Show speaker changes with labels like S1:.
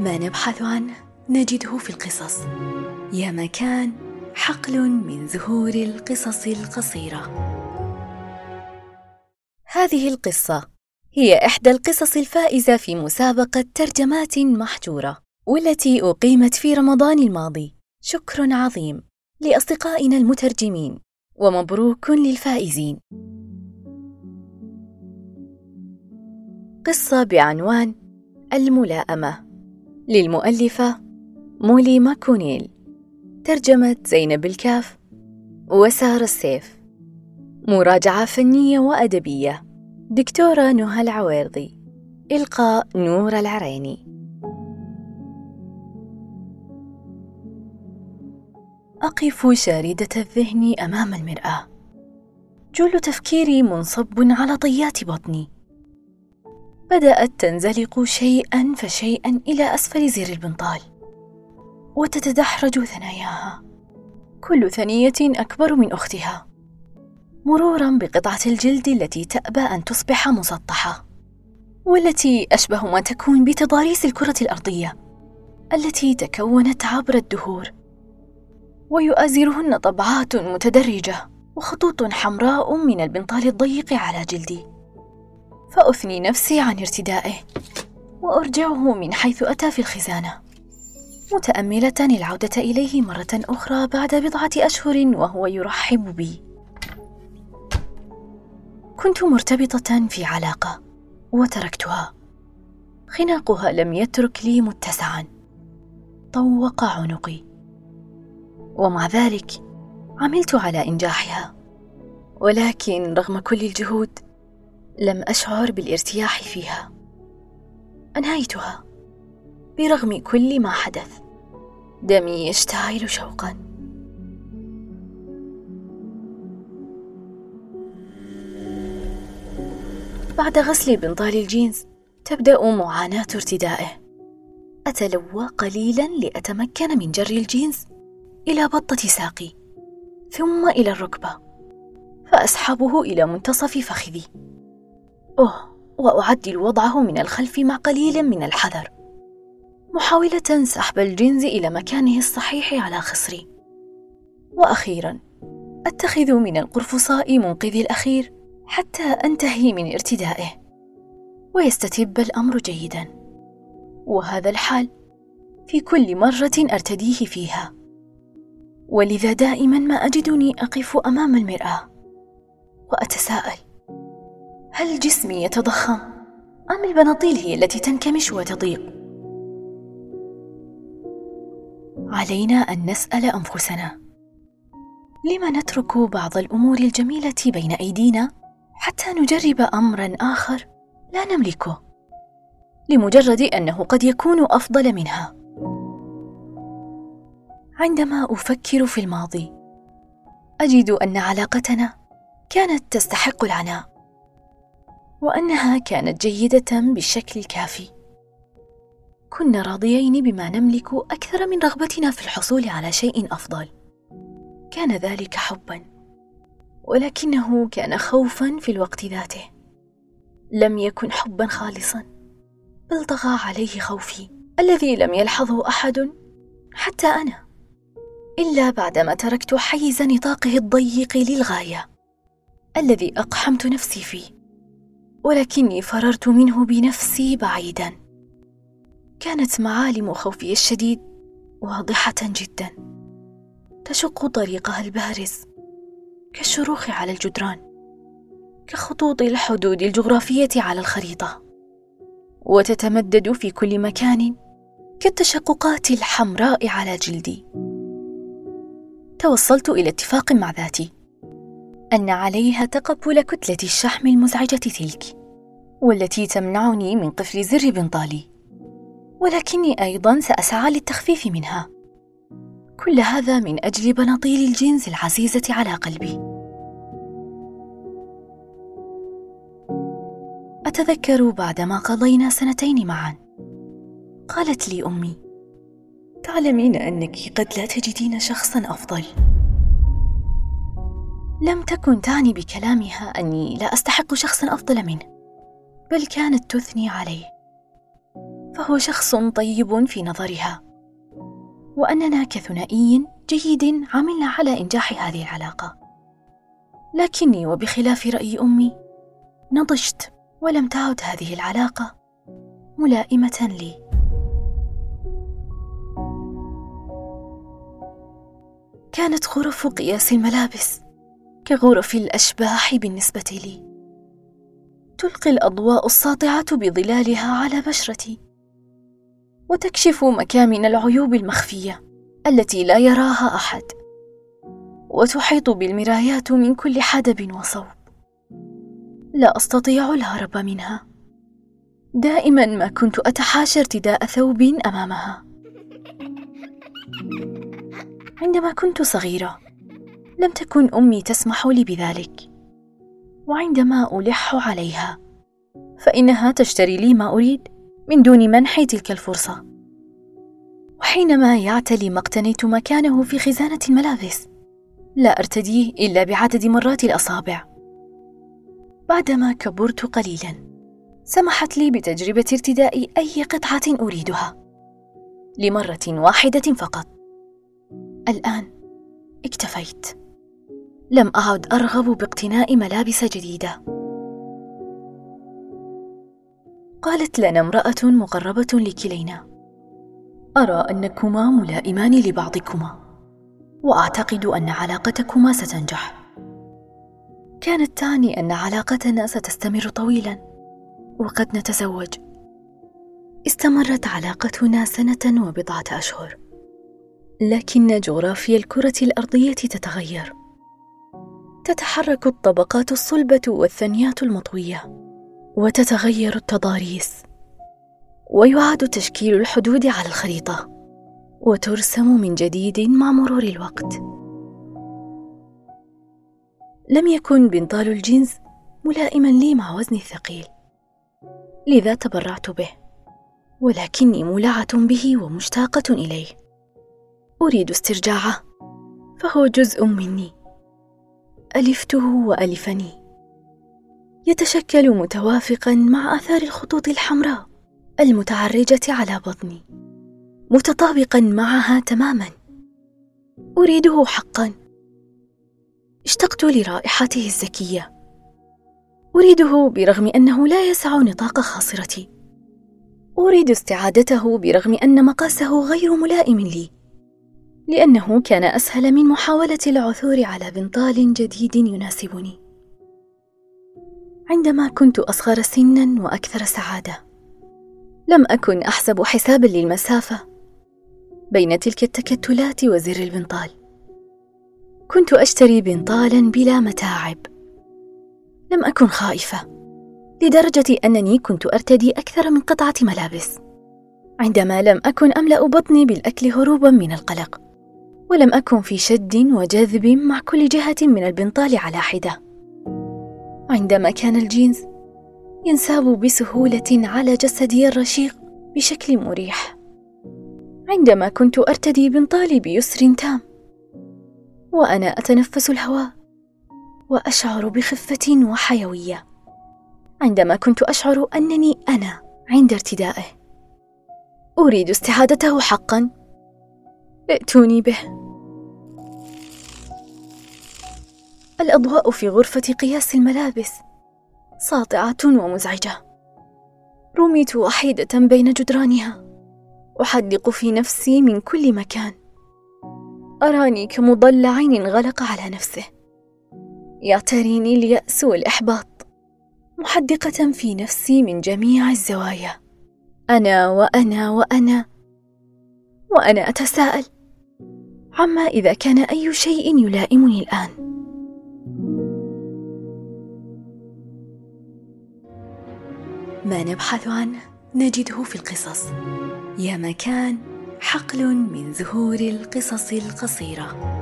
S1: ما نبحث عنه نجده في القصص. يا مكان حقل من زهور القصص القصيرة. هذه القصة هي إحدى القصص الفائزة في مسابقة ترجمات محجورة والتي أقيمت في رمضان الماضي. شكر عظيم لأصدقائنا المترجمين ومبروك للفائزين. قصة بعنوان الملائمة. للمؤلفة مولي ماكونيل. ترجمة زينب الكاف وسارة السيف. مراجعة فنية وأدبية دكتورة نهى العويرضي. إلقاء نور العريني. أقف شاردة الذهن أمام المرآة. جل تفكيري منصب على طيات بطني. بدأت تنزلق شيئا فشيئا إلى أسفل زر البنطال وتتدحرج ثناياها. كل ثنية أكبر من أختها. مرورا بقطعة الجلد التي تأبى أن تصبح مسطحة والتي أشبه ما تكون بتضاريس الكرة الأرضية التي تكونت عبر الدهور. ويؤازرهن طبعات متدرجة وخطوط حمراء من البنطال الضيق على جلدي. فأثني نفسي عن ارتدائه وأرجعه من حيث أتى في الخزانة متأملة العودة إليه مرة أخرى بعد بضعة أشهر وهو يرحب بي. كنت مرتبطة في علاقة وتركتها. خناقها لم يترك لي متسعا. طوق عنقي. ومع ذلك عملت على إنجاحها. ولكن رغم كل الجهود لم أشعر بالارتياح فيها. أنهيتها. برغم كل ما حدث دمي يشتعل شوقا بعد غسل بنطال الجينز تبدأ معاناة ارتدائه أتلوى قليلا لأتمكن من جر الجينز إلى بطة ساقي ثم إلى الركبة فأسحبه إلى منتصف فخذي أوه وأعدل وضعه من الخلف مع قليل من الحذر. محاولة سحب الجنز إلى مكانه الصحيح على خصري. وأخيرا أتخذ من القرفصاء منقذي الأخير حتى أنتهي من ارتدائه. ويستتب الأمر جيدا. وهذا الحال في كل مرة أرتديه فيها. ولذا دائما ما أجدني أقف أمام المرآة. وأتساءل هل جسمي يتضخم. أم البناطيل هي التي تنكمش وتضيق؟ علينا أن نسأل أنفسنا. لم نترك بعض الأمور الجميلة بين أيدينا حتى نجرب أمرا آخر لا نملكه لمجرد أنه قد يكون أفضل منها. عندما أفكر في الماضي أجد أن علاقتنا كانت تستحق العناء. وأنها كانت جيدة بالشكل الكافي. كنا راضيين بما نملك أكثر من رغبتنا في الحصول على شيء أفضل. كان ذلك حبا ولكنه كان خوفا في الوقت ذاته. لم يكن حبا خالصا بل طغى عليه خوفي الذي لم يلحظه أحد حتى أنا. إلا بعدما تركت حيز نطاقه الضيق للغاية الذي أقحمت نفسي فيه. ولكني فررت منه بنفسي بعيدا. كانت معالم خوفي الشديد واضحة جدا. تشق طريقها البارز كالشروخ على الجدران كخطوط الحدود الجغرافية على الخريطة. وتتمدد في كل مكان كالتشققات الحمراء على جلدي. توصلت إلى اتفاق مع ذاتي أن عليها تقبل كتلة الشحم المزعجة تلك. والتي تمنعني من قفل زر بنطالي ولكني أيضا سأسعى للتخفيف منها. كل هذا من أجل بناطيل الجنس العزيزة على قلبي. أتذكر بعدما قضينا سنتين معا. قالت لي أمي تعلمين أنك قد لا تجدين شخصا أفضل. لم تكن تعني بكلامها أني لا أستحق شخصا أفضل منه. بل كانت تثني عليه. فهو شخص طيب في نظرها. وأننا كثنائي جيد عملنا على إنجاح هذه العلاقة. لكني وبخلاف رأي أمي نضجت ولم تعد هذه العلاقة ملائمة لي. كانت غرف قياس الملابس كغرف الأشباح بالنسبة لي. تلقي الأضواء الساطعة بظلالها على بشرتي. وتكشف مكامن العيوب المخفية التي لا يراها أحد. وتحيط بالمرايات من كل حدب وصوب. لا أستطيع الهرب منها. دائما ما كنت أتحاشى ارتداء ثوب أمامها. عندما كنت صغيرة لم تكن أمي تسمح لي بذلك. وعندما ألح عليها. فإنها تشتري لي ما أريد من دون منح تلك الفرصة. وحينما يعتلي ما اقتنيت مكانه في خزانة الملابس لا أرتديه إلا بعدد مرات الأصابع. بعدما كبرت قليلا سمحت لي بتجربة ارتداء أي قطعة أريدها. لمرة واحدة فقط. الآن اكتفيت. لم أعد أرغب باقتناء ملابس جديدة. قالت لنا امرأة مقربة لكلينا. أرى أنكما ملائمان لبعضكما. وأعتقد أن علاقتكما ستنجح. كانت تعني أن علاقتنا ستستمر طويلا. وقد نتزوج. استمرت علاقتنا سنة وبضعة أشهر. لكن جغرافيا الكرة الأرضية تتغير. تتحرك الطبقات الصلبة والثنيات المطوية وتتغير التضاريس ويعاد تشكيل الحدود على الخريطة وترسم من جديد مع مرور الوقت. لم يكن بنطال الجنس ملائما لي مع وزني الثقيل لذا تبرعت به ولكني مولعة به ومشتاقة إليه. أريد استرجاعه فهو جزء مني. ألفته وألفني. يتشكل متوافقا مع آثار الخطوط الحمراء المتعرجة على بطني متطابقا معها تماما. أريده حقا. اشتقت لرائحته الزكيه أريده برغم أنه لا يسع نطاق خاصرتي. أريد استعادته برغم أن مقاسه غير ملائم لي. لأنه كان أسهل من محاولة العثور على بنطال جديد يناسبني. عندما كنت أصغر سنا وأكثر سعادة لم أكن أحسب حسابا للمسافة بين تلك التكتلات وزر البنطال. كنت أشتري بنطالا بلا متاعب. لم أكن خائفة لدرجة أنني كنت أرتدي أكثر من قطعة ملابس. عندما لم أكن أملأ بطني بالأكل هروبا من القلق. ولم أكن في شد وجذب مع كل جهة من البنطال على حدة. عندما كان الجينز ينساب بسهولة على جسدي الرشيق بشكل مريح. عندما كنت أرتدي بنطالي بيسر تام وأنا أتنفس الهواء وأشعر بخفة وحيوية. عندما كنت أشعر أنني أنا عند ارتدائه. أريد استعادته حقا. ائتوني به. الإضواء في غرفة قياس الملابس. ساطعة ومزعجة. رميت وحيده بين جدرانها. أحدق في نفسي من كل مكان. أراني كمضلع انغلق على نفسه. يعتريني اليأس والإحباط. محدقة في نفسي من جميع الزوايا. أنا وأنا وأنا. وأنا أتساءل. عما إذا كان أي شيء يلائمني الآن؟ ما نبحث عنه؟ نجده في القصص. يا مكان حقل من زهور القصص القصيرة.